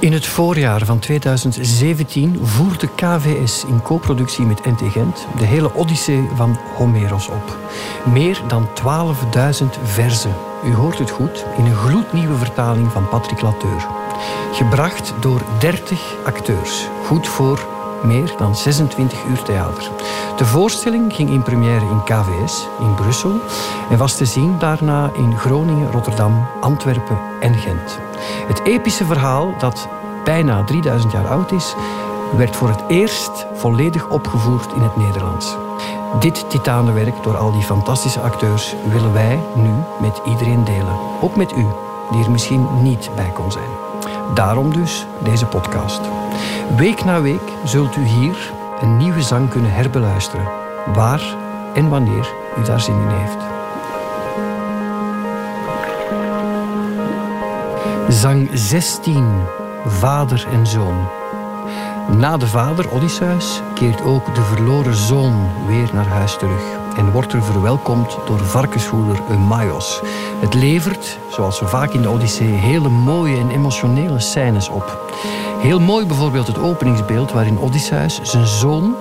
In het voorjaar van 2017 voerde KVS in co-productie met NT Gent de hele Odyssee van Homeros op. Meer dan 12.000 verzen. U hoort het goed, in een gloednieuwe vertaling van Patrick Lateur. Gebracht door 30 acteurs. Goed voor meer dan 26 uur theater. De voorstelling ging in première in KVS in Brussel en was te zien daarna in Groningen, Rotterdam, Antwerpen en Gent. Het epische verhaal, dat bijna 3000 jaar oud is, werd voor het eerst volledig opgevoerd in het Nederlands. Dit titanenwerk door al die fantastische acteurs willen wij nu met iedereen delen. Ook met u, die er misschien niet bij kon zijn. Daarom dus deze podcast. Week na week zult u hier een nieuwe zang kunnen herbeluisteren, waar en wanneer u daar zin in heeft. Zang 16, Vader en Zoon. Na de vader, Odysseus, keert ook de verloren zoon weer naar huis terug en wordt er verwelkomd door varkenshoeder Eumaios. Het levert, zoals zo vaak in de Odyssee, hele mooie en emotionele scènes op. Heel mooi bijvoorbeeld het openingsbeeld waarin Odysseus zijn zoon,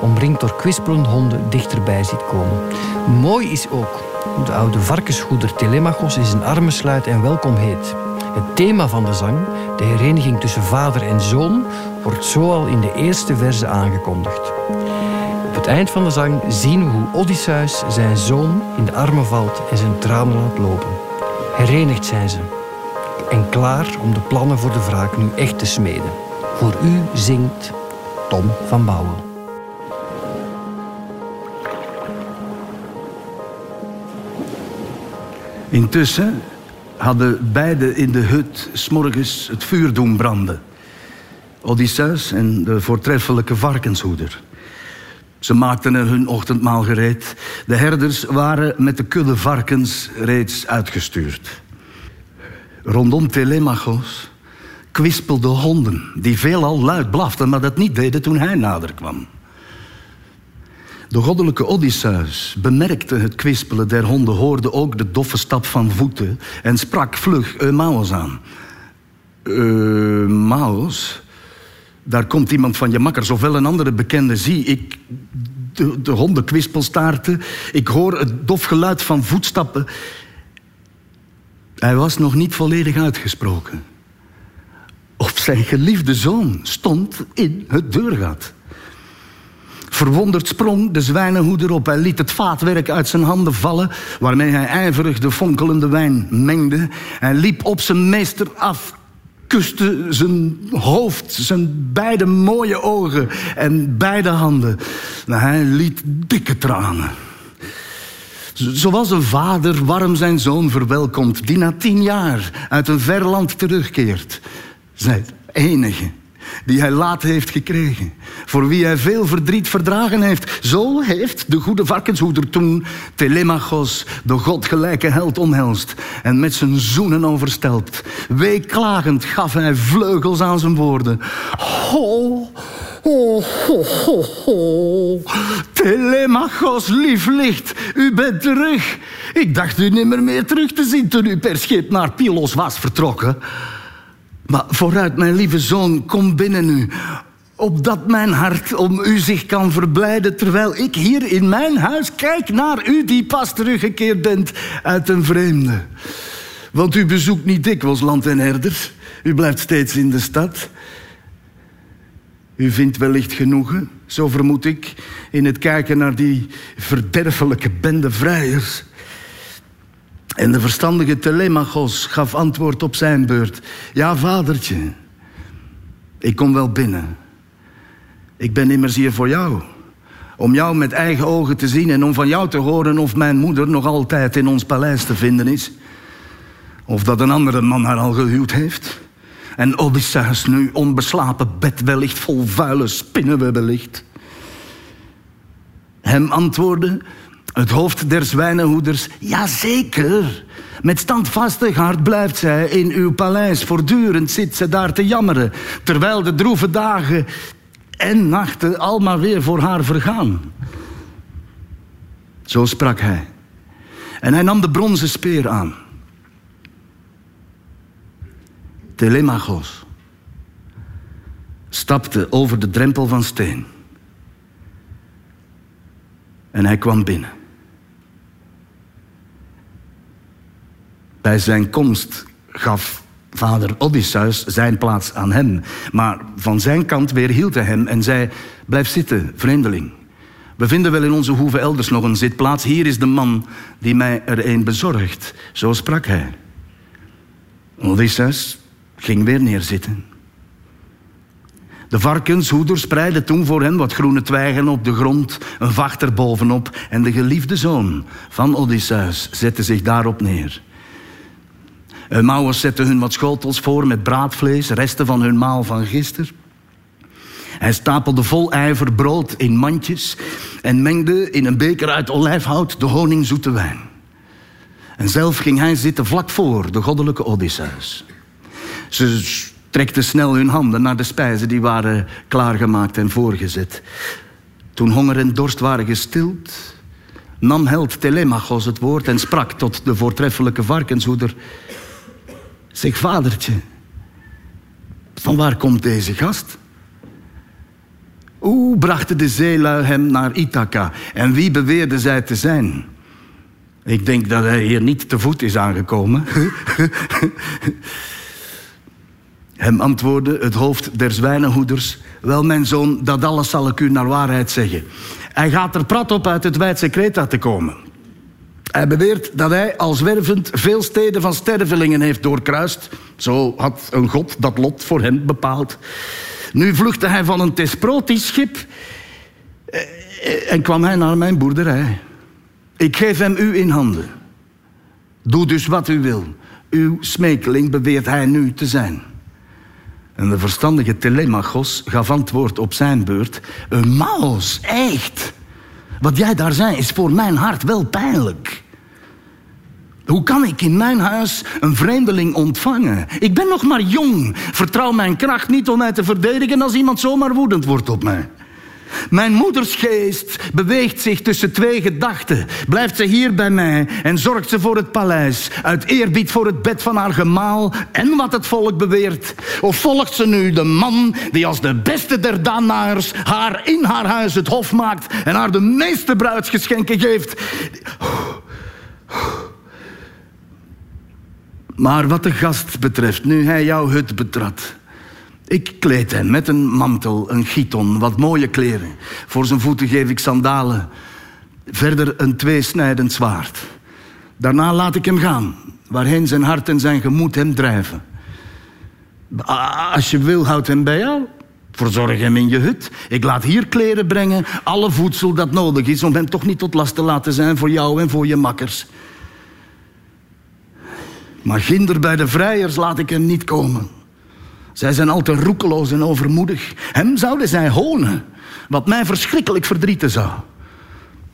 omringd door kwispelende honden, dichterbij ziet komen. Mooi is ook hoe de oude varkenshoeder Telemachos in zijn armen sluit en welkom heet. Het thema van de zang, de hereniging tussen vader en zoon, wordt zoal in de eerste verse aangekondigd. Op het eind van de zang zien we hoe Odysseus zijn zoon in de armen valt en zijn tranen laat lopen. Herenigd zijn ze en klaar om de plannen voor de wraak nu echt te smeden. Voor u zingt Tom van Bouwen. Intussen hadden beiden in de hut s'morgens het vuur doen branden. Odysseus en de voortreffelijke varkenshoeder. Ze maakten hun ochtendmaal gereed. De herders waren met de kudde varkens reeds uitgestuurd. Rondom Telemachos kwispelden honden, die veelal luid blaften, maar dat niet deden toen hij nader kwam. De goddelijke Odysseus bemerkte het kwispelen der honden, hoorde ook de doffe stap van voeten en sprak vlug Eumaos aan. Eumaos? Daar komt iemand van je makkers of wel een andere bekende. Zie, ik de, de honden kwispelstaarten. Ik hoor het dof geluid van voetstappen. Hij was nog niet volledig uitgesproken. Of zijn geliefde zoon stond in het deurgat. Verwonderd sprong de zwijnenhoeder op. Hij liet het vaatwerk uit zijn handen vallen, waarmee hij ijverig de fonkelende wijn mengde. Hij liep op zijn meester af, kuste zijn hoofd, zijn beide mooie ogen en beide handen. Hij liet dikke tranen. Zoals een vader warm zijn zoon verwelkomt, die na tien jaar uit een ver land terugkeert. Zijn enige die hij laat heeft gekregen. Voor wie hij veel verdriet verdragen heeft. Zo heeft de goede varkenshoeder toen Telemachos, de godgelijke held, omhelst. En met zijn zoenen overstelpt. Weeklagend gaf hij vleugels aan zijn woorden. Ho, ho, ho, ho, ho. Telemachos, lief licht, u bent terug. Ik dacht u nimmer meer terug te zien toen u per schip naar Pylos was vertrokken. Maar vooruit, mijn lieve zoon, kom binnen nu. Opdat mijn hart om u zich kan verblijden, terwijl ik hier in mijn huis kijk naar u die pas teruggekeerd bent uit een vreemde. Want u bezoekt niet dikwijls land en herder. U blijft steeds in de stad. U vindt wellicht genoegen, zo vermoed ik, in het kijken naar die verderfelijke bende vrijers. En de verstandige Telemachos gaf antwoord op zijn beurt. Ja, vadertje, ik kom wel binnen. Ik ben immers hier voor jou. Om jou met eigen ogen te zien en om van jou te horen of mijn moeder nog altijd in ons paleis te vinden is. Of dat een andere man haar al gehuwd heeft. En Odysseus nu onbeslapen bed wellicht vol vuile spinnenwebben ligt. Hem antwoordde het hoofd der zwijnenhoeders, jazeker. Met standvastig hart blijft zij in uw paleis. Voortdurend zit ze daar te jammeren. Terwijl de droeve dagen en nachten al maar weer voor haar vergaan. Zo sprak hij. En hij nam de bronzen speer aan. Telemachos, stapte over de drempel van steen. En hij kwam binnen. Bij zijn komst gaf vader Odysseus zijn plaats aan hem. Maar van zijn kant weerhield hij hem en zei: Blijf zitten, vreemdeling. We vinden wel in onze hoeve elders nog een zitplaats. Hier is de man die mij er een bezorgt. Zo sprak hij. Odysseus ging weer neerzitten. De varkenshoeder spreidde toen voor hen wat groene twijgen op de grond, een vacht er bovenop en de geliefde zoon van Odysseus zette zich daarop neer. Mauers zette hun wat schotels voor met braadvlees, resten van hun maal van gisteren. Hij stapelde vol ijver brood in mandjes en mengde in een beker uit olijfhout de honingzoete wijn. En zelf ging hij zitten vlak voor de goddelijke Odysseus. Ze trekten snel hun handen naar de spijzen die waren klaargemaakt en voorgezet. Toen honger en dorst waren gestild, nam held Telemachos het woord en sprak tot de voortreffelijke varkenshoeder. Zeg, vadertje, van waar komt deze gast? Hoe brachten de zeelui hem naar Ithaca en wie beweerde zij te zijn? Ik denk dat hij hier niet te voet is aangekomen. Hem antwoordde het hoofd der zwijnenhoeders: Wel, mijn zoon, dat alles zal ik u naar waarheid zeggen. Hij gaat er prat op uit het wijdse Kreta te komen. Hij beweert dat hij als zwervend veel steden van stervelingen heeft doorkruist. Zo had een god dat lot voor hem bepaald. Nu vluchtte hij van een Thesprotisch schip eh, en kwam hij naar mijn boerderij. Ik geef hem u in handen. Doe dus wat u wil. Uw smekeling beweert hij nu te zijn. En de verstandige Telemachos gaf antwoord op zijn beurt. Een maos, echt. Wat jij daar zei is voor mijn hart wel pijnlijk. Hoe kan ik in mijn huis een vreemdeling ontvangen? Ik ben nog maar jong. Vertrouw mijn kracht niet om mij te verdedigen als iemand zomaar woedend wordt op mij. Mijn moeders geest beweegt zich tussen twee gedachten. Blijft ze hier bij mij en zorgt ze voor het paleis, uit eerbied voor het bed van haar gemaal en wat het volk beweert? Of volgt ze nu de man die als de beste der danaars haar in haar huis het hof maakt en haar de meeste bruidsgeschenken geeft? Maar wat de gast betreft, nu hij jouw hut betrad, ik kleed hem met een mantel, een giton, wat mooie kleren. Voor zijn voeten geef ik sandalen. Verder een tweesnijdend zwaard. Daarna laat ik hem gaan, waarheen zijn hart en zijn gemoed hem drijven. Als je wil, houd hem bij jou. Verzorg hem in je hut. Ik laat hier kleren brengen, alle voedsel dat nodig is om hem toch niet tot last te laten zijn voor jou en voor je makkers. Maar ginder bij de vrijers laat ik hem niet komen. Zij zijn al te roekeloos en overmoedig. Hem zouden zij honen, wat mij verschrikkelijk verdrieten zou.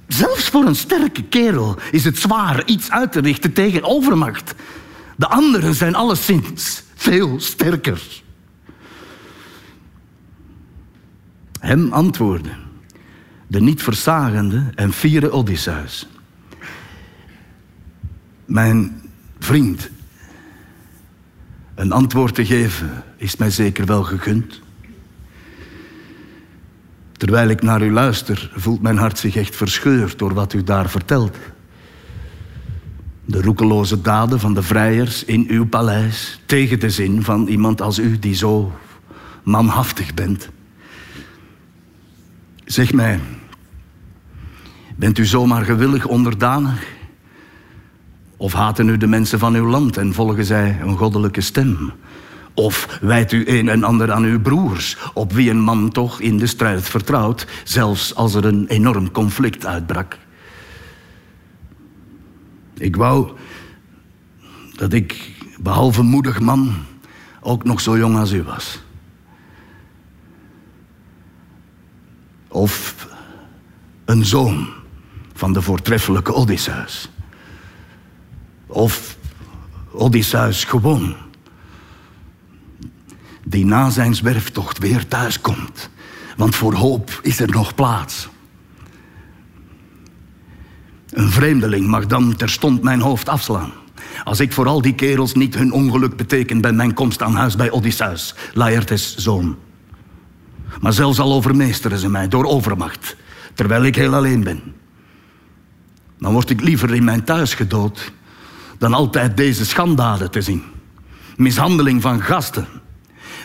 Zelfs voor een sterke kerel is het zwaar iets uit te richten tegen overmacht. De anderen zijn alleszins veel sterker. Hem antwoordde de niet versagende en fiere Odysseus. Mijn vriend, een antwoord te geven is mij zeker wel gegund. Terwijl ik naar u luister, voelt mijn hart zich echt verscheurd door wat u daar vertelt. De roekeloze daden van de vrijers in uw paleis, tegen de zin van iemand als u die zo manhaftig bent. Zeg mij, bent u zomaar gewillig onderdanig? Of haten u de mensen van uw land en volgen zij een goddelijke stem? Of wijt u een en ander aan uw broers, op wie een man toch in de strijd vertrouwt, zelfs als er een enorm conflict uitbrak? Ik wou dat ik, behalve moedig man, ook nog zo jong als u was. Of een zoon van de voortreffelijke Odysseus. Of Odysseus gewoon. Die na zijn zwerftocht weer thuis komt. Want voor hoop is er nog plaats. Een vreemdeling mag dan terstond mijn hoofd afslaan. Als ik voor al die kerels niet hun ongeluk beteken bij mijn komst aan huis bij Odysseus, Laertes zoon. Maar zelfs al overmeesteren ze mij door overmacht, terwijl ik heel alleen ben. Dan word ik liever in mijn thuis gedood dan altijd deze schandaden te zien. Mishandeling van gasten,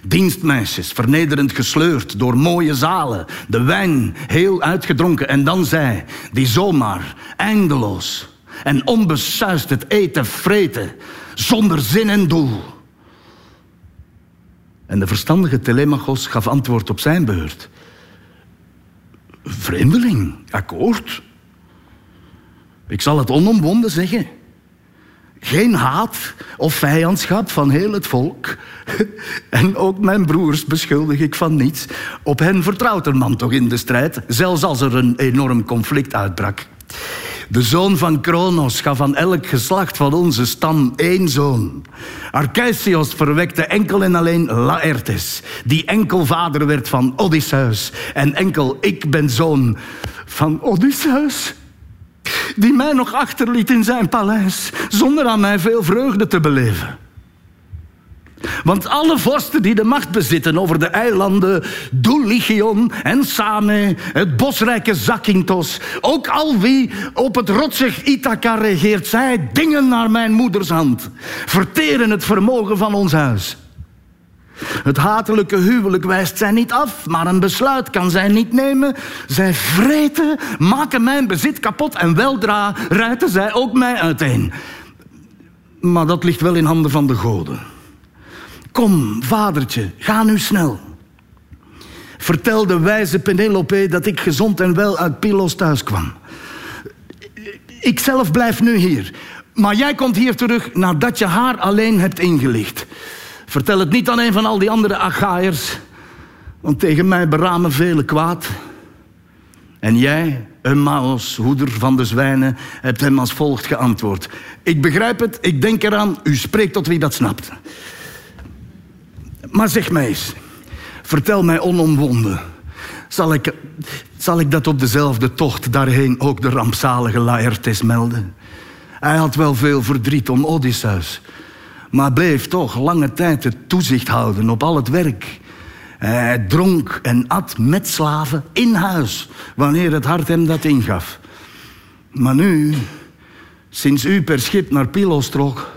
dienstmeisjes vernederend gesleurd door mooie zalen, de wijn heel uitgedronken en dan zij, die zomaar, eindeloos en onbesuist het eten vreten, zonder zin en doel. En de verstandige Telemachos gaf antwoord op zijn beurt. Vreemdeling, akkoord. Ik zal het onomwonden zeggen. Geen haat of vijandschap van heel het volk. En ook mijn broers beschuldig ik van niets. Op hen vertrouwt een man toch in de strijd, zelfs als er een enorm conflict uitbrak. De zoon van Kronos gaf aan elk geslacht van onze stam één zoon. Arceisios verwekte enkel en alleen Laertes, die enkel vader werd van Odysseus. En enkel ik ben zoon van Odysseus die mij nog achterliet in zijn paleis, zonder aan mij veel vreugde te beleven. Want alle vorsten die de macht bezitten over de eilanden Dulichion en Same, het bosrijke Zakynthos, ook al wie op het rotsig Ithaca regeert, zij dingen naar mijn moeders hand, verteren het vermogen van ons huis. Het hatelijke huwelijk wijst zij niet af, maar een besluit kan zij niet nemen. Zij vreten, maken mijn bezit kapot en weldra ruiten zij ook mij uiteen. Maar dat ligt wel in handen van de goden. Kom, vadertje, ga nu snel. Vertel de wijze Penelope dat ik gezond en wel uit Pylos thuis kwam. Ik zelf blijf nu hier. Maar jij komt hier terug nadat je haar alleen hebt ingelicht. Vertel het niet aan een van al die andere Achaïers, want tegen mij beramen vele kwaad. En jij, Emmaus, hoeder van de zwijnen, hebt hem als volgt geantwoord. Ik begrijp het, ik denk eraan, u spreekt tot wie dat snapt. Maar zeg mij eens, vertel mij onomwonden. Zal ik, zal ik dat op dezelfde tocht daarheen ook de rampzalige Laertes melden? Hij had wel veel verdriet om Odysseus maar bleef toch lange tijd het toezicht houden op al het werk. Hij dronk en at met slaven in huis, wanneer het hart hem dat ingaf. Maar nu, sinds u per schip naar Pylos trok,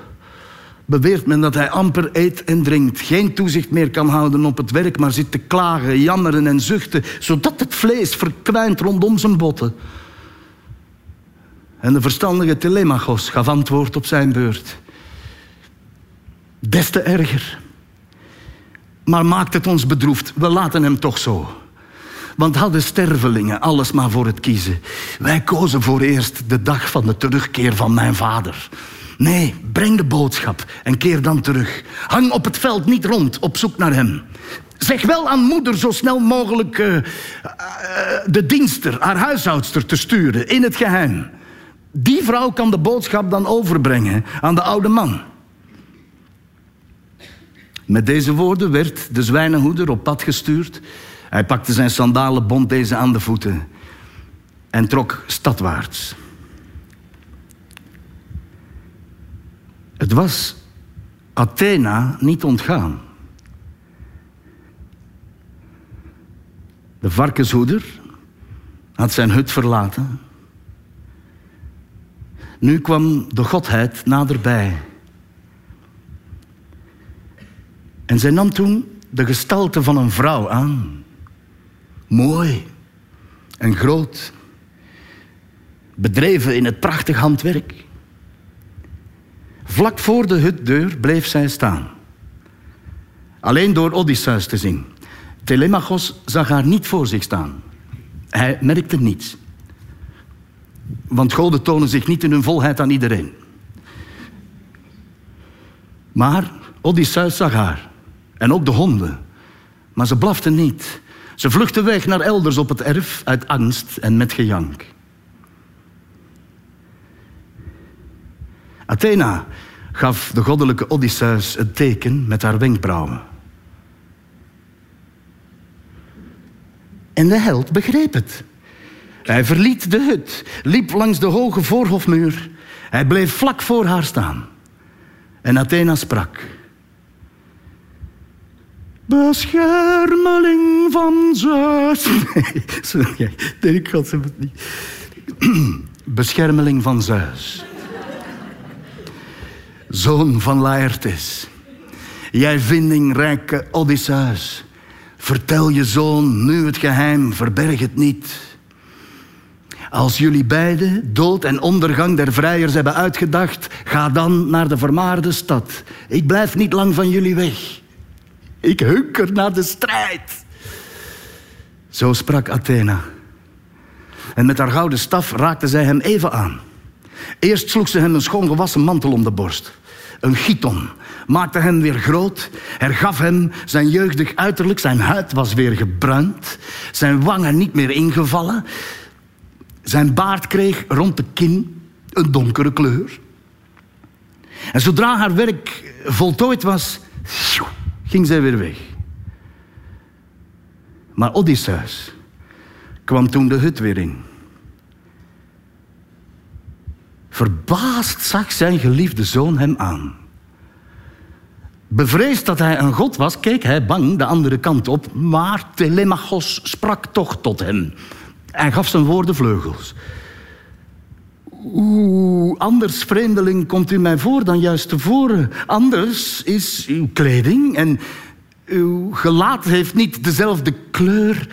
beweert men dat hij amper eet en drinkt, geen toezicht meer kan houden op het werk, maar zit te klagen, jammeren en zuchten, zodat het vlees verkwijnt rondom zijn botten. En de verstandige Telemachos gaf antwoord op zijn beurt. Des te erger. Maar maakt het ons bedroefd? We laten hem toch zo. Want hadden stervelingen alles maar voor het kiezen. Wij kozen voor eerst de dag van de terugkeer van mijn vader. Nee, breng de boodschap en keer dan terug. Hang op het veld niet rond op zoek naar hem. Zeg wel aan moeder zo snel mogelijk uh, uh, de dienster, haar huishoudster, te sturen in het geheim. Die vrouw kan de boodschap dan overbrengen aan de oude man. Met deze woorden werd de zwijnenhoeder op pad gestuurd. Hij pakte zijn sandalen, bond deze aan de voeten en trok stadwaarts. Het was Athena niet ontgaan. De varkenshoeder had zijn hut verlaten. Nu kwam de godheid naderbij. En zij nam toen de gestalte van een vrouw aan. Mooi en groot. Bedreven in het prachtig handwerk. Vlak voor de hutdeur bleef zij staan. Alleen door Odysseus te zien. Telemachos zag haar niet voor zich staan. Hij merkte niets. Want goden tonen zich niet in hun volheid aan iedereen. Maar Odysseus zag haar. En ook de honden. Maar ze blaften niet. Ze vluchtten weg naar elders op het erf uit angst en met gejank. Athena gaf de goddelijke Odysseus een teken met haar wenkbrauwen. En de held begreep het. Hij verliet de hut, liep langs de hoge voorhofmuur. Hij bleef vlak voor haar staan. En Athena sprak. Beschermeling van Zeus. Nee, sorry, nee, ik had het niet. Beschermeling van Zeus. Zoon van Laertes. Jij vindingrijke Odysseus. Vertel je zoon nu het geheim, verberg het niet. Als jullie beiden dood en ondergang der vrijers hebben uitgedacht, ga dan naar de vermaarde stad. Ik blijf niet lang van jullie weg. Ik hunker naar de strijd. Zo sprak Athena. En met haar gouden staf raakte zij hem even aan. Eerst sloeg ze hem een schoongewassen mantel om de borst. Een chiton. Maakte hem weer groot. Hergaf hem zijn jeugdig uiterlijk. Zijn huid was weer gebruind. Zijn wangen niet meer ingevallen. Zijn baard kreeg rond de kin een donkere kleur. En zodra haar werk voltooid was, ging zij weer weg. Maar Odysseus kwam toen de hut weer in. Verbaasd zag zijn geliefde zoon hem aan. Bevreesd dat hij een god was, keek hij bang de andere kant op, maar Telemachos sprak toch tot hem. Hij gaf zijn woorden vleugels. Oeh, anders, vreemdeling, komt u mij voor dan juist tevoren. Anders is uw kleding en uw gelaat heeft niet dezelfde kleur.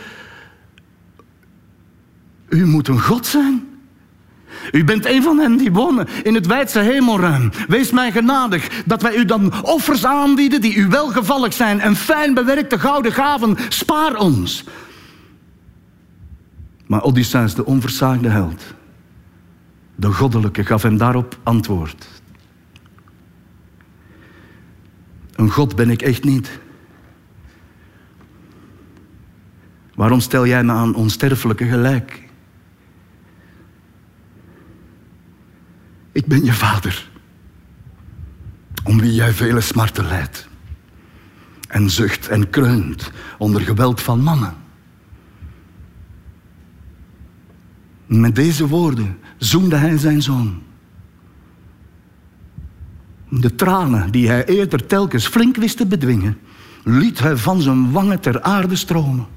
U moet een god zijn. U bent een van hen die wonen in het wijdse hemelruim. Wees mij genadig dat wij u dan offers aanbieden die u welgevallig zijn en fijn bewerkte gouden gaven. Spaar ons. Maar Odysseus, de onversaagde held, de goddelijke, gaf hem daarop antwoord. Een god ben ik echt niet. Waarom stel jij me aan onsterfelijke gelijk? Ik ben je vader, om wie jij vele smarten leidt. En zucht en kreunt onder geweld van mannen. Met deze woorden zoende hij zijn zoon. De tranen die hij eerder telkens flink wist te bedwingen, liet hij van zijn wangen ter aarde stromen.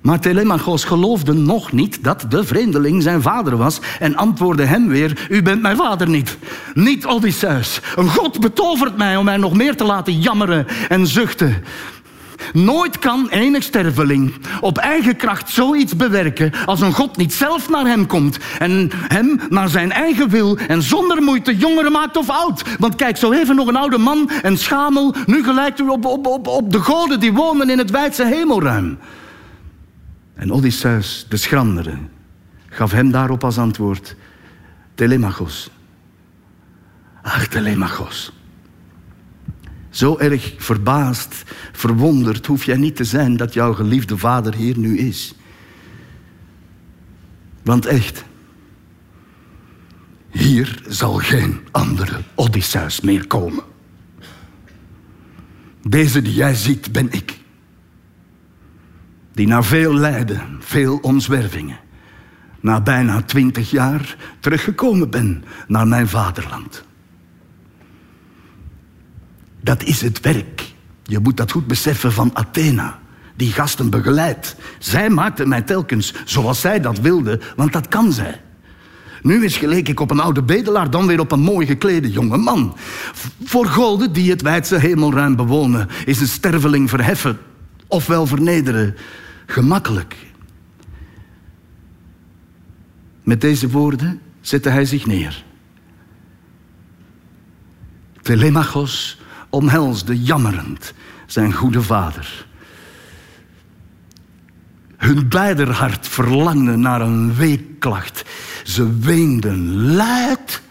Maar Telemachos geloofde nog niet dat de vreemdeling zijn vader was en antwoordde hem weer: U bent mijn vader niet. Niet Odysseus. Een God betovert mij om mij nog meer te laten jammeren en zuchten. Nooit kan enig sterveling op eigen kracht zoiets bewerken als een God niet zelf naar hem komt en hem naar zijn eigen wil en zonder moeite jonger maakt of oud. Want kijk, zo even nog een oude man en schamel, nu gelijkt u op, op, op, de goden die wonen in het wijdse hemelruim. En Odysseus, de schrandere, gaf hem daarop als antwoord: Telemachos. Ach, Telemachos. Zo erg verbaasd, verwonderd hoef jij niet te zijn dat jouw geliefde vader hier nu is. Want echt, hier zal geen andere Odysseus meer komen. Deze die jij ziet ben ik die na veel lijden, veel omzwervingen, na bijna twintig jaar teruggekomen ben naar mijn vaderland. Dat is het werk. Je moet dat goed beseffen van Athena, die gasten begeleidt. Zij maakte mij telkens zoals zij dat wilde, want dat kan zij. Nu is geleek ik op een oude bedelaar, dan weer op een mooi geklede jonge man. Voor goden die het wijdse hemelruim bewonen, is een sterveling verheffen ofwel vernederen gemakkelijk. Met deze woorden zette hij zich neer. Telemachos omhelsde jammerend zijn goede vader. Hun beider hart verlangde naar een weeklacht. Ze weenden luid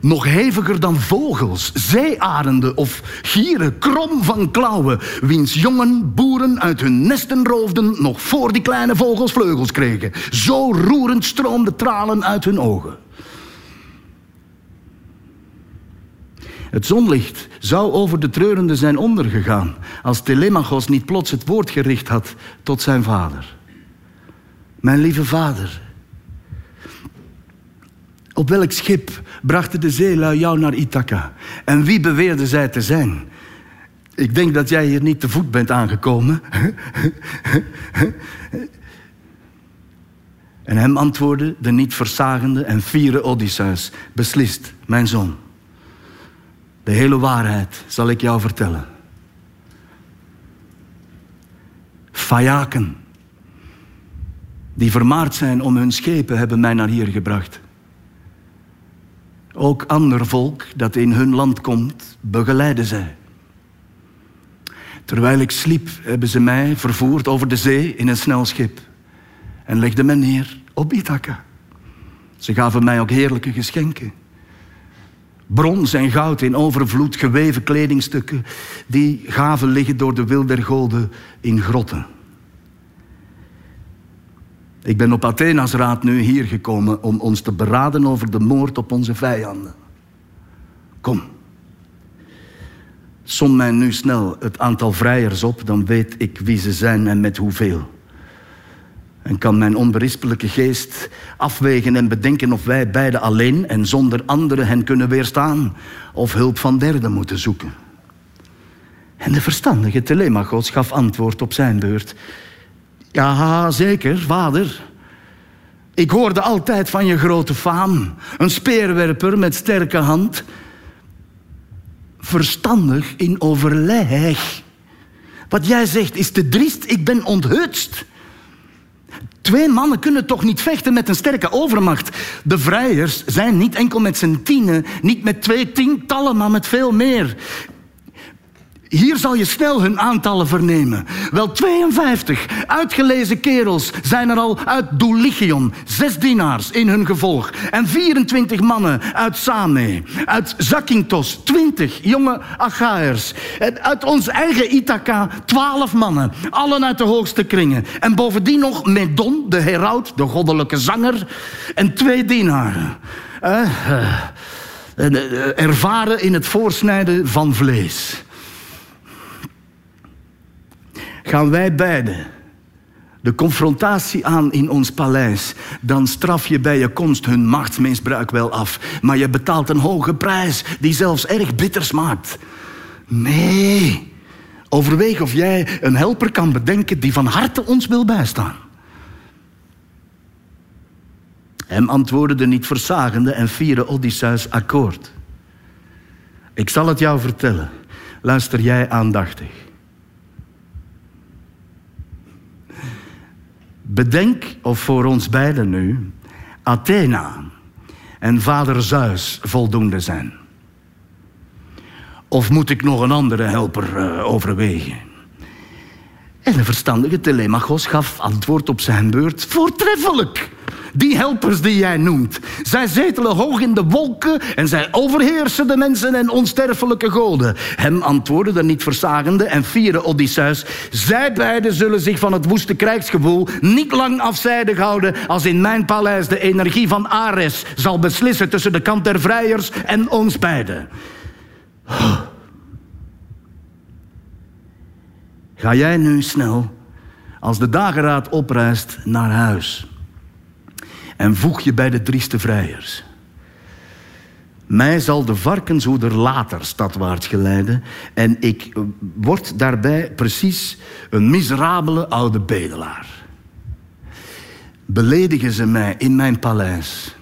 nog heviger dan vogels, zeearenden of gieren, krom van klauwen, wiens jongen boeren uit hun nesten roofden nog voor die kleine vogels vleugels kregen. Zo roerend stroomden tranen uit hun ogen. Het zonlicht zou over de treurende zijn ondergegaan als Telemachos niet plots het woord gericht had tot zijn vader. Mijn lieve vader, op welk schip brachten de zeelui jou naar Ithaca? En wie beweerde zij te zijn? Ik denk dat jij hier niet te voet bent aangekomen. en hem antwoordde de niet verzagende en fiere Odysseus: Beslist, mijn zoon. De hele waarheid zal ik jou vertellen. Fajaken, die vermaard zijn om hun schepen, hebben mij naar hier gebracht. Ook ander volk dat in hun land komt, begeleiden zij. Terwijl ik sliep, hebben ze mij vervoerd over de zee in een snel schip en legden me neer op Ithaca. Ze gaven mij ook heerlijke geschenken. Brons en goud in overvloed, geweven kledingstukken, die gaven liggen door de wil der goden in grotten. Ik ben op Athena's raad nu hier gekomen om ons te beraden over de moord op onze vijanden. Kom. Som mij nu snel het aantal vrijers op, dan weet ik wie ze zijn en met hoeveel. En kan mijn onberispelijke geest afwegen en bedenken of wij beiden alleen en zonder anderen hen kunnen weerstaan, of hulp van derden moeten zoeken. En de verstandige Telemachos gaf antwoord op zijn beurt. Ja, zeker, vader. Ik hoorde altijd van je grote faam. Een speerwerper met sterke hand. Verstandig in overleg. Wat jij zegt is te driest, ik ben onthutst. Twee mannen kunnen toch niet vechten met een sterke overmacht. De vrijers zijn niet enkel met z'n tienen, niet met twee tientallen, maar met veel meer. Hier zal je snel hun aantallen vernemen. Wel 52 uitgelezen kerels zijn er al uit Dulichion, zes dienaars in hun gevolg. En 24 mannen uit Same, uit Zakynthos, 20 jonge Achaërs. En uit ons eigen Ithaca, 12 mannen, allen uit de hoogste kringen. En bovendien nog Medon, de heraut, de goddelijke zanger, en twee dienaren. Uh, uh, ervaren in het voorsnijden van vlees gaan wij beiden de confrontatie aan in ons paleis, dan straf je bij je komst hun machtsmisbruik wel af. Maar je betaalt een hoge prijs die zelfs erg bitter smaakt. Nee, overweeg of jij een helper kan bedenken die van harte ons wil bijstaan. Hem antwoordde de niet verzagende en vierde Odysseus akkoord. Ik zal het jou vertellen. Luister jij aandachtig. Bedenk of voor ons beiden nu Athena en vader Zeus voldoende zijn. Of moet ik nog een andere helper uh, overwegen? En de verstandige Telemachos gaf antwoord op zijn beurt: Voortreffelijk! Die helpers die jij noemt. Zij zetelen hoog in de wolken en zij overheersen de mensen en onsterfelijke goden. Hem antwoordde de niet verzagende en vierde Odysseus. Zij beiden zullen zich van het woeste krijgsgevoel niet lang afzijdig houden als in mijn paleis de energie van Ares zal beslissen tussen de kant der vrijers en ons beiden. Ga jij nu snel, als de dageraad oprijst, naar huis en voeg je bij de drieste vrijers. Mij zal de varkenshoeder later stadwaarts geleiden en ik word daarbij precies een miserabele oude bedelaar. Beledigen ze mij in mijn paleis.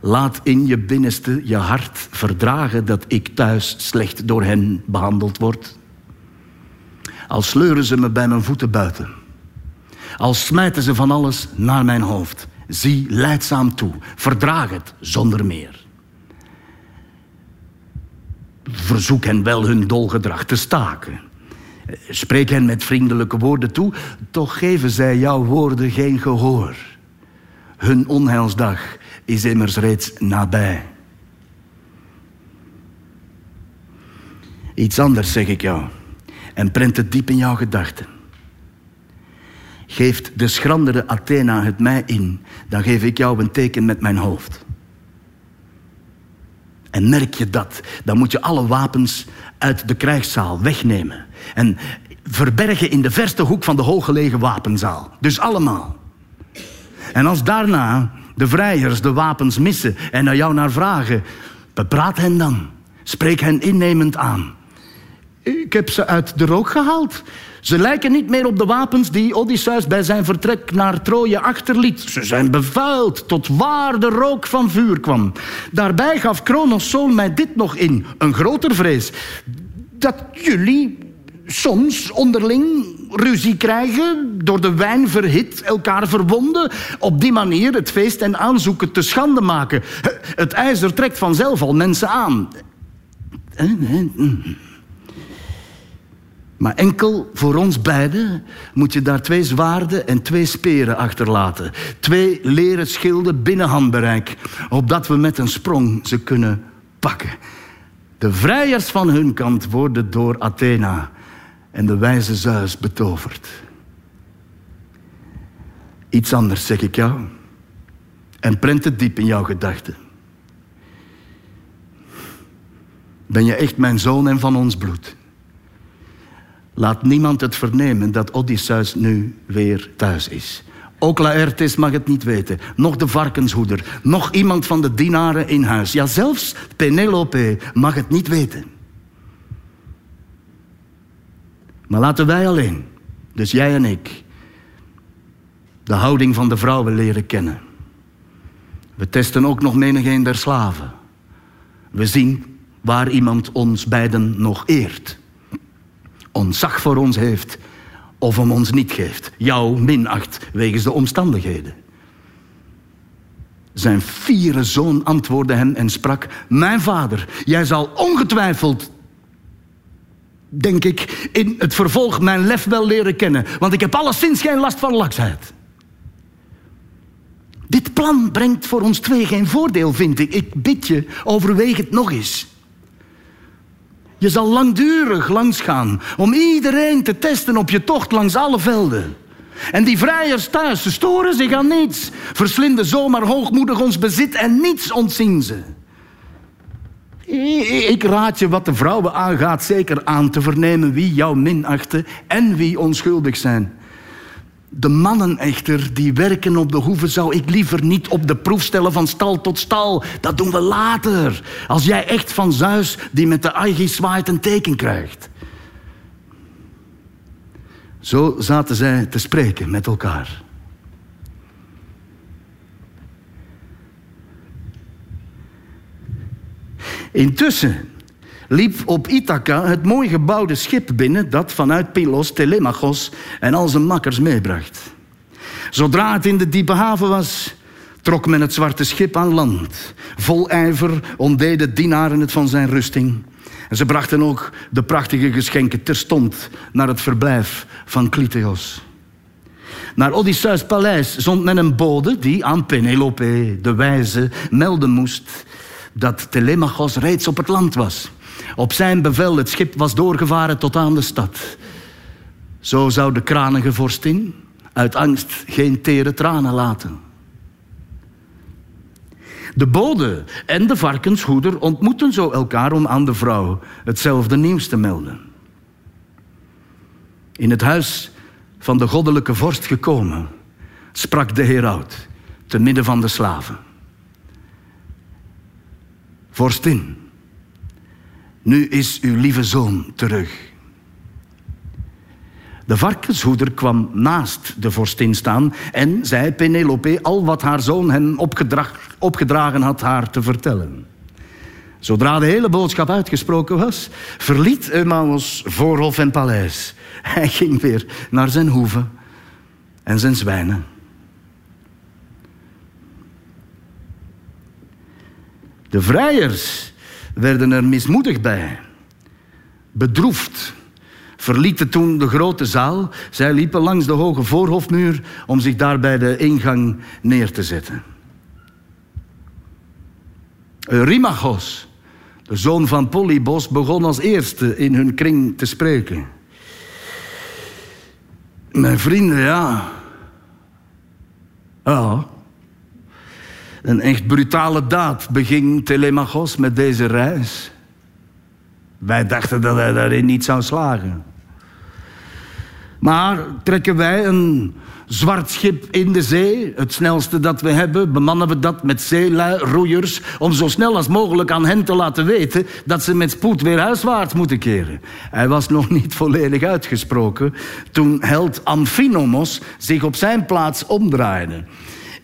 Laat in je binnenste je hart verdragen dat ik thuis slecht door hen behandeld word. Al sleuren ze me bij mijn voeten buiten. Al smijten ze van alles naar mijn hoofd. Zie leidzaam toe. Verdraag het zonder meer. Verzoek hen wel hun dolgedrag te staken. Spreek hen met vriendelijke woorden toe, toch geven zij jouw woorden geen gehoor. Hun onheilsdag is immers reeds nabij. Iets anders zeg ik jou en prent het diep in jouw gedachten. Geeft de schrandere Athena het mij in, dan geef ik jou een teken met mijn hoofd. En merk je dat, dan moet je alle wapens uit de krijgszaal wegnemen. En verbergen in de verste hoek van de hooggelegen wapenzaal. Dus allemaal. En als daarna de vrijers de wapens missen en naar jou naar vragen, bepraat hen dan. Spreek hen innemend aan. Ik heb ze uit de rook gehaald. Ze lijken niet meer op de wapens die Odysseus bij zijn vertrek naar Troje achterliet. Ze zijn bevuild tot waar de rook van vuur kwam. Daarbij gaf Kronos zoon mij dit nog in, een groter vrees. Dat jullie soms onderling ruzie krijgen, door de wijn verhit, elkaar verwonden, op die manier het feest en aanzoeken te schande maken. Het ijzer trekt vanzelf al mensen aan. Maar enkel voor ons beiden moet je daar twee zwaarden en twee speren achterlaten. Twee leren schilden binnen handbereik, opdat we met een sprong ze kunnen pakken. De vrijers van hun kant worden door Athena en de wijze Zeus betoverd. Iets anders zeg ik jou en prent het diep in jouw gedachten. Ben je echt mijn zoon en van ons bloed? Laat niemand het vernemen dat Odysseus nu weer thuis is. Ook Laertes mag het niet weten. Nog de varkenshoeder. Nog iemand van de dienaren in huis. Ja, zelfs Penelope mag het niet weten. Maar laten wij alleen, dus jij en ik, de houding van de vrouwen leren kennen. We testen ook nog menigeen der slaven. We zien waar iemand ons beiden nog eert ontzag voor ons heeft of hem ons niet geeft. Jou minacht wegens de omstandigheden. Zijn vierde zoon antwoordde hem en sprak: Mijn vader, jij zal ongetwijfeld, denk ik, in het vervolg mijn lef wel leren kennen, want ik heb alleszins geen last van laksheid. Dit plan brengt voor ons twee geen voordeel, vind ik. Ik bid je, overweeg het nog eens. Je zal langdurig langs gaan om iedereen te testen op je tocht langs alle velden. En die vrijers thuis, ze storen zich aan niets. Verslinden zomaar hoogmoedig ons bezit en niets ontzien ze. Ik raad je wat de vrouwen aangaat zeker aan te vernemen wie jou minachten en wie onschuldig zijn. De mannen echter die werken op de hoeve zou ik liever niet op de proef stellen van stal tot stal. Dat doen we later. Als jij echt van Zeus die met de Aegis zwaait een teken krijgt. Zo zaten zij te spreken met elkaar. Intussen liep op Ithaca het mooi gebouwde schip binnen dat vanuit Pylos Telemachos en al zijn makkers meebracht. Zodra het in de diepe haven was, trok men het zwarte schip aan land. Vol ijver ontdeden dienaren het van zijn rusting. En ze brachten ook de prachtige geschenken terstond naar het verblijf van Clytheos. Naar Odysseus' paleis zond men een bode die aan Penelope, de wijze, melden moest dat Telemachos reeds op het land was. Op zijn bevel het schip was doorgevaren tot aan de stad. Zo zou de kranige vorstin uit angst geen tere tranen laten. De bode en de varkenshoeder ontmoeten zo elkaar om aan de vrouw hetzelfde nieuws te melden. In het huis van de goddelijke vorst gekomen, sprak de heraut te midden van de slaven. Vorstin, nu is uw lieve zoon terug. De varkenshoeder kwam naast de vorstin staan en zei Penelope al wat haar zoon hen opgedragen had haar te vertellen. Zodra de hele boodschap uitgesproken was, verliet Eumaeus voorhof en paleis. Hij ging weer naar zijn hoeve en zijn zwijnen. De vrijers werden er mismoedig bij. Bedroefd verlieten toen de grote zaal. Zij liepen langs de hoge voorhofmuur om zich daar bij de ingang neer te zetten. Eurymachos, de zoon van Polybos, begon als eerste in hun kring te spreken. Mijn vrienden, ja. Ja, een echt brutale daad beging Telemachos met deze reis. Wij dachten dat hij daarin niet zou slagen. Maar trekken wij een zwart schip in de zee, het snelste dat we hebben, bemannen we dat met zeelui, roeiers, om zo snel als mogelijk aan hen te laten weten dat ze met spoed weer huiswaarts moeten keren. Hij was nog niet volledig uitgesproken toen held Amphinomos zich op zijn plaats omdraaide.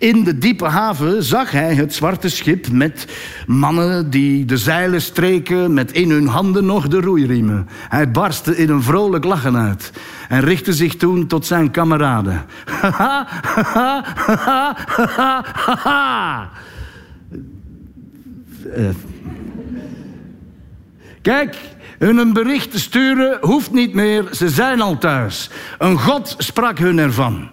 In de diepe haven zag hij het zwarte schip met mannen die de zeilen streken met in hun handen nog de roeiriemen. Hij barstte in een vrolijk lachen uit en richtte zich toen tot zijn kameraden. Kijk, hun een bericht te sturen hoeft niet meer, ze zijn al thuis. Een god sprak hun ervan.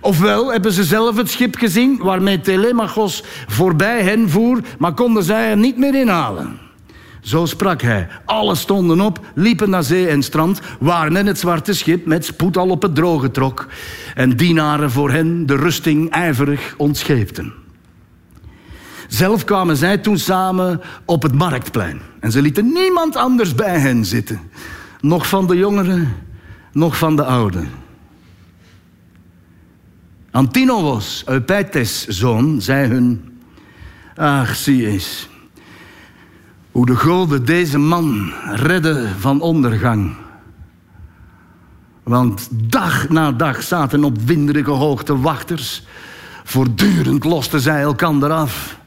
Ofwel hebben ze zelf het schip gezien waarmee Telemachos voorbij hen voer, maar konden zij er niet meer inhalen. Zo sprak hij. Alle stonden op, liepen naar zee en strand, waren in het zwarte schip met spoed al op het droge trok en dienaren voor hen de rusting ijverig ontscheepten. Zelf kwamen zij toen samen op het marktplein en ze lieten niemand anders bij hen zitten, nog van de jongeren, nog van de ouden. Antinovos, Eupetes zoon, zei hun... Ach, zie eens. Hoe de goden deze man redden van ondergang. Want dag na dag zaten op winderige hoogte wachters. Voortdurend losten zij elkander af.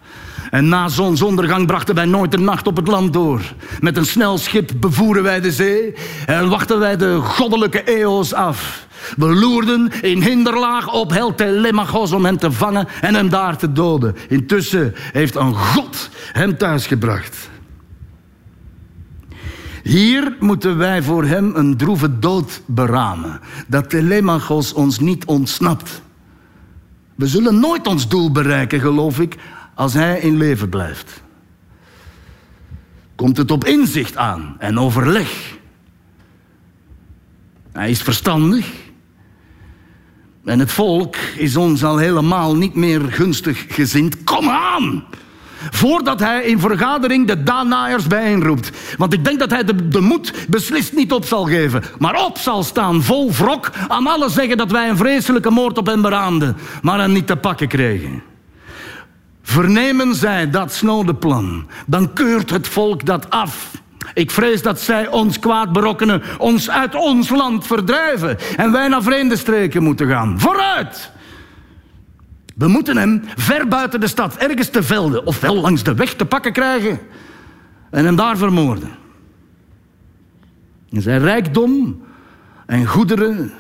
En na zonsondergang brachten wij nooit de nacht op het land door. Met een snel schip bevoeren wij de zee en wachten wij de goddelijke eo's af. We loerden in hinderlaag op held Telemachos om hem te vangen en hem daar te doden. Intussen heeft een God hem thuisgebracht. Hier moeten wij voor hem een droeve dood beramen, dat Telemachos ons niet ontsnapt. We zullen nooit ons doel bereiken, geloof ik, als hij in leven blijft. Komt het op inzicht aan en overleg. Hij is verstandig, en het volk is ons al helemaal niet meer gunstig gezind. Kom aan! Voordat hij in vergadering de Danaërs bijeenroept. Want ik denk dat hij de, de moed beslist niet op zal geven. Maar op zal staan, vol wrok, aan alles zeggen dat wij een vreselijke moord op hem beraamden. Maar hem niet te pakken kregen. Vernemen zij dat snode plan, dan keurt het volk dat af. Ik vrees dat zij ons kwaad berokkenen, ons uit ons land verdrijven en wij naar vreemde streken moeten gaan. Vooruit! We moeten hem ver buiten de stad, ergens te velden, ofwel langs de weg te pakken krijgen en hem daar vermoorden. En zijn rijkdom en goederen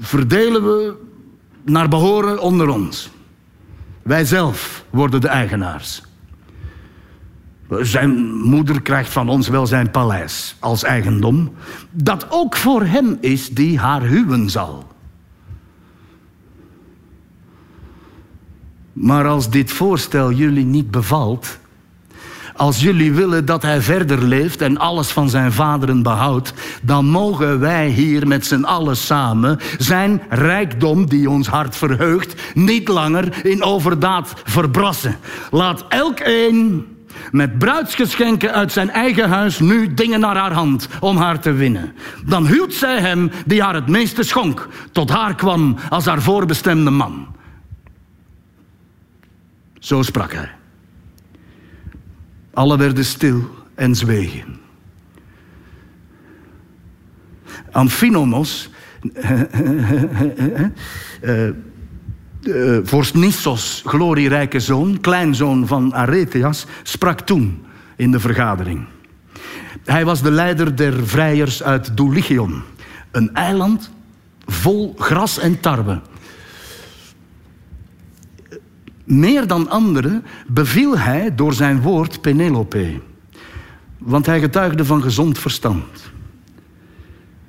verdelen we naar behoren onder ons. Wij zelf worden de eigenaars. Zijn moeder krijgt van ons wel zijn paleis als eigendom, dat ook voor hem is die haar huwen zal. Maar als dit voorstel jullie niet bevalt, als jullie willen dat hij verder leeft en alles van zijn vaderen behoudt, dan mogen wij hier met z'n allen samen zijn rijkdom die ons hart verheugt, niet langer in overdaad verbrassen. Laat elk een met bruidsgeschenken uit zijn eigen huis nu dingen naar haar hand om haar te winnen. Dan huwt zij hem die haar het meeste schonk, tot haar kwam als haar voorbestemde man. Zo sprak hij. Alle werden stil en zwegen. Amphinomos, uh, vorst Nissos, glorierijke zoon, kleinzoon van Aretheas, sprak toen in de vergadering. Hij was de leider der vrijers uit Dulichion, een eiland vol gras en tarwe. Meer dan anderen beviel hij door zijn woord Penelope, want hij getuigde van gezond verstand.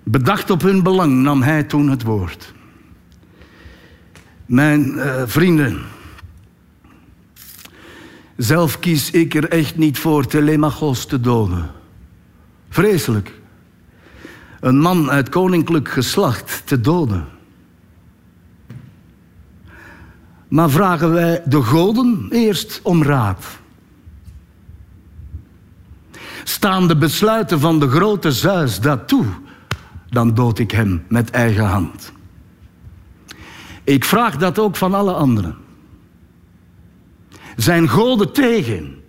Bedacht op hun belang nam hij toen het woord. Mijn uh, vrienden, zelf kies ik er echt niet voor Telemachos te doden. Vreselijk. Een man uit koninklijk geslacht te doden. Maar vragen wij de goden eerst om raad. Staan de besluiten van de grote Zeus dat toe dan dood ik hem met eigen hand. Ik vraag dat ook van alle anderen. Zijn goden tegen,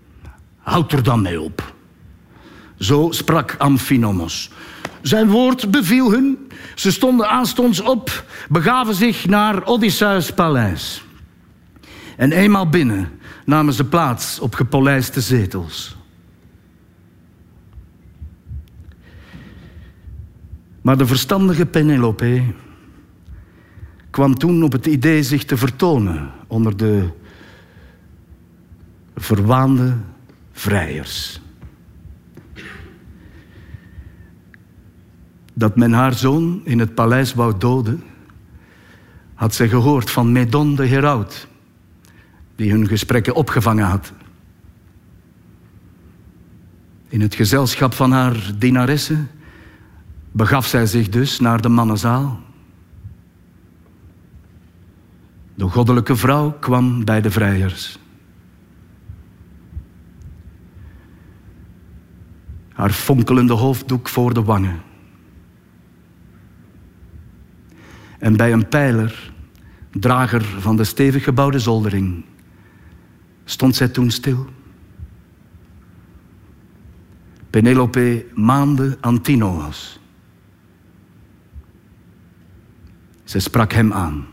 houd er dan mee op. Zo sprak Amphinomos. Zijn woord beviel hun. Ze stonden aanstonds op, begaven zich naar Odysseus' paleis. En eenmaal binnen namen ze plaats op gepolijste zetels. Maar de verstandige Penelope kwam toen op het idee zich te vertonen onder de verwaande vrijers. Dat men haar zoon in het paleis wou doden, had zij gehoord van Medon de heraut, die hun gesprekken opgevangen had. In het gezelschap van haar dienaresse begaf zij zich dus naar de mannenzaal. De goddelijke vrouw kwam bij de vrijers. Haar fonkelende hoofddoek voor de wangen. En bij een pijler, drager van de stevig gebouwde zoldering, stond zij toen stil. Penelope maande Antinoos. Ze sprak hem aan.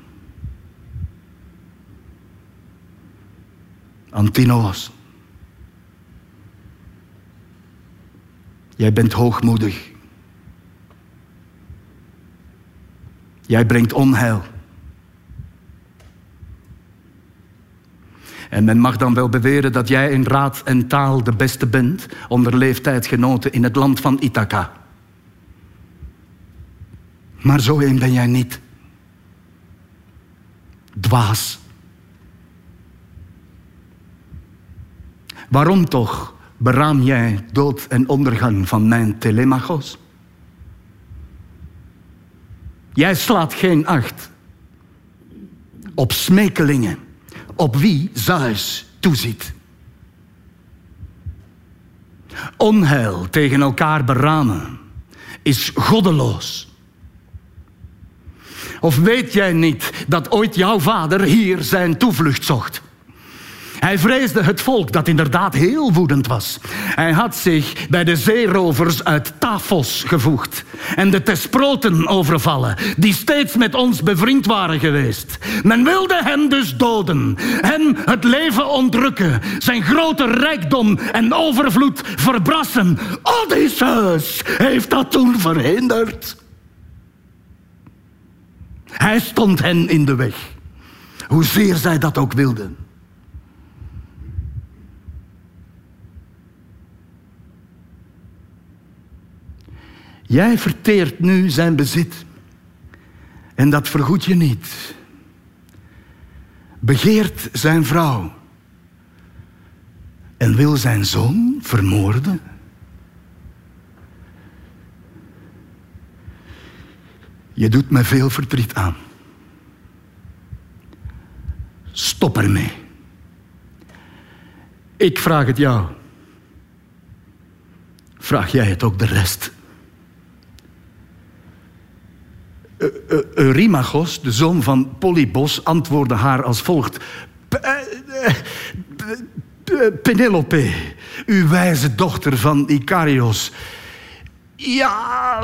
Antinoos. Jij bent hoogmoedig. Jij brengt onheil. En men mag dan wel beweren dat jij in raad en taal de beste bent onder leeftijdgenoten in het land van Ithaca. Maar zo een ben jij niet. Dwaas. Waarom toch beraam jij dood en ondergang van mijn telemachos? Jij slaat geen acht op smekelingen, op wie Zeus toeziet. Onheil tegen elkaar beramen is goddeloos. Of weet jij niet dat ooit jouw vader hier zijn toevlucht zocht? Hij vreesde het volk dat inderdaad heel woedend was. Hij had zich bij de zeerovers uit Tafos gevoegd en de Tesproten overvallen, die steeds met ons bevriend waren geweest. Men wilde hem dus doden, hem het leven ontrukken, zijn grote rijkdom en overvloed verbrassen. Odysseus heeft dat toen verhinderd. Hij stond hen in de weg, hoezeer zij dat ook wilden. Jij verteert nu zijn bezit. En dat vergoed je niet. Begeert zijn vrouw. En wil zijn zoon vermoorden. Je doet me veel verdriet aan. Stop ermee. Ik vraag het jou. Vraag jij het ook de rest? Eurymachos, de zoon van Polybos, antwoordde haar als volgt. Penelope, uw wijze dochter van Icarios. Ja,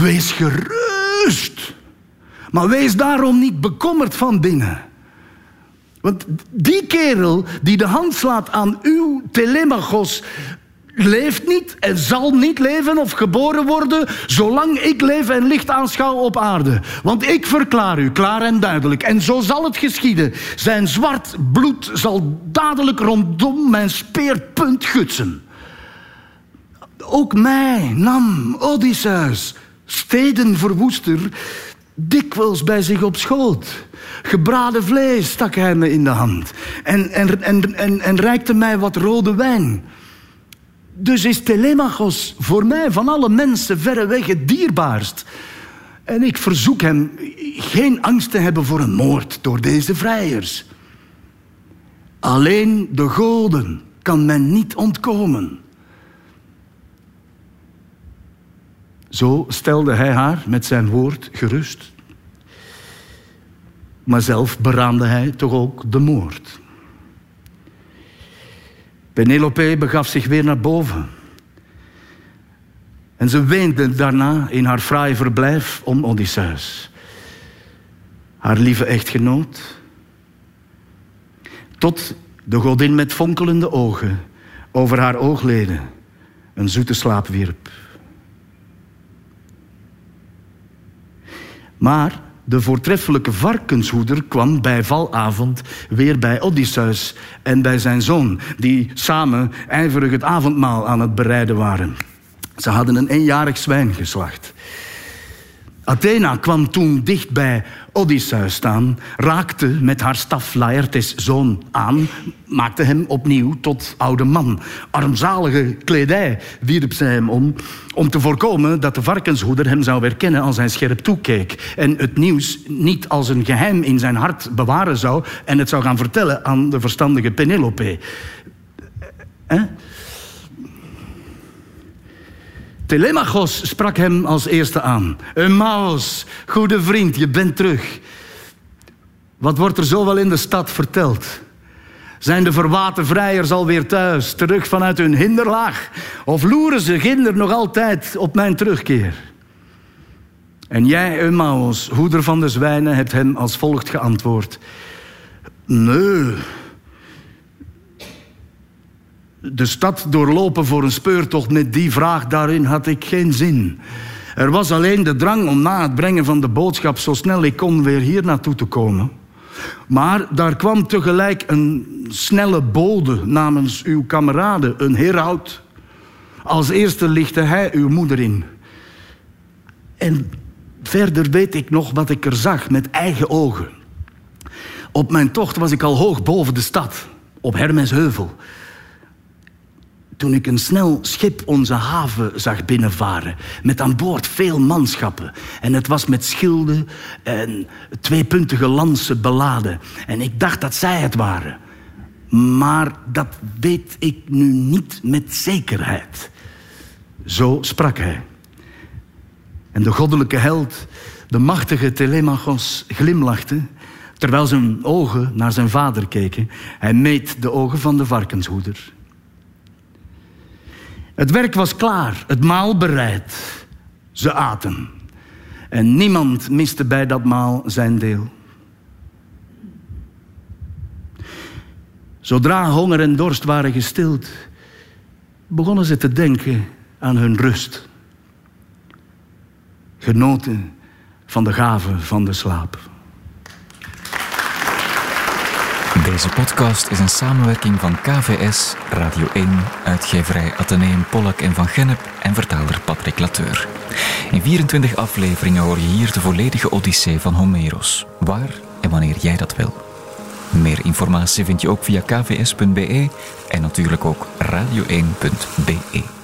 wees gerust. Maar wees daarom niet bekommerd van binnen. Want die kerel die de hand slaat aan uw Telemachos leeft niet en zal niet leven of geboren worden zolang ik leef en licht aanschouw op aarde. Want ik verklaar u klaar en duidelijk, en zo zal het geschieden. Zijn zwart bloed zal dadelijk rondom mijn speerpunt gutsen. Ook mij nam Odysseus, stedenverwoester, dikwijls bij zich op schoot. Gebraden vlees stak hij me in de hand en, en, en, en, en reikte mij wat rode wijn. Dus is Telemachos voor mij van alle mensen verreweg het dierbaarst. En ik verzoek hem geen angst te hebben voor een moord door deze vrijers. Alleen de goden kan men niet ontkomen. Zo stelde hij haar met zijn woord gerust. Maar zelf beraamde hij toch ook de moord. Penelope begaf zich weer naar boven. En ze weende daarna in haar fraai verblijf om Odysseus. Haar lieve echtgenoot. Tot de godin met fonkelende ogen over haar oogleden een zoete slaap wierp. Maar de voortreffelijke varkenshoeder kwam bij valavond weer bij Odysseus en bij zijn zoon, die samen ijverig het avondmaal aan het bereiden waren. Ze hadden een eenjarig zwijn geslacht. Athena kwam toen dicht bij Odysseus raakte met haar staf Laertes zoon aan, maakte hem opnieuw tot oude man. Armzalige kledij wierp zij hem om, om te voorkomen dat de varkenshoeder hem zou herkennen als hij scherp toekeek en het nieuws niet als een geheim in zijn hart bewaren zou en het zou gaan vertellen aan de verstandige Penelope. Eh? Telemachos sprak hem als eerste aan. Maos, goede vriend, je bent terug. Wat wordt er zo wel in de stad verteld? Zijn de verwaten vrijers alweer thuis, terug vanuit hun hinderlaag? Of loeren ze ginder nog altijd op mijn terugkeer? En jij, Emmaus, hoeder van de zwijnen, hebt hem als volgt geantwoord. Nee, de stad doorlopen voor een speurtocht met die vraag, daarin had ik geen zin. Er was alleen de drang om na het brengen van de boodschap zo snel ik kon weer hier naartoe te komen. Maar daar kwam tegelijk een snelle bode namens uw kameraden, een heraut. Als eerste lichtte hij uw moeder in. En verder weet ik nog wat ik er zag met eigen ogen. Op mijn tocht was ik al hoog boven de stad, op Hermesheuvel toen ik een snel schip onze haven zag binnenvaren. Met aan boord veel manschappen. En het was met schilden en tweepuntige lansen beladen. En ik dacht dat zij het waren. Maar dat weet ik nu niet met zekerheid. Zo sprak hij. En de goddelijke held, de machtige Telemachos, glimlachte terwijl zijn ogen naar zijn vader keken. Hij meet de ogen van de varkenshoeder. Het werk was klaar, het maal bereid. Ze aten. En niemand miste bij dat maal zijn deel. Zodra honger en dorst waren gestild, begonnen ze te denken aan hun rust. Genoten van de gave van de slaap. Deze podcast is een samenwerking van KVS, Radio 1, uitgeverij Atheneum Pollak en Van Gennep en vertaler Patrick Lateur. In 24 afleveringen hoor je hier de volledige odyssee van Homeros, waar en wanneer jij dat wil. Meer informatie vind je ook via kvs.be en natuurlijk ook radio1.be.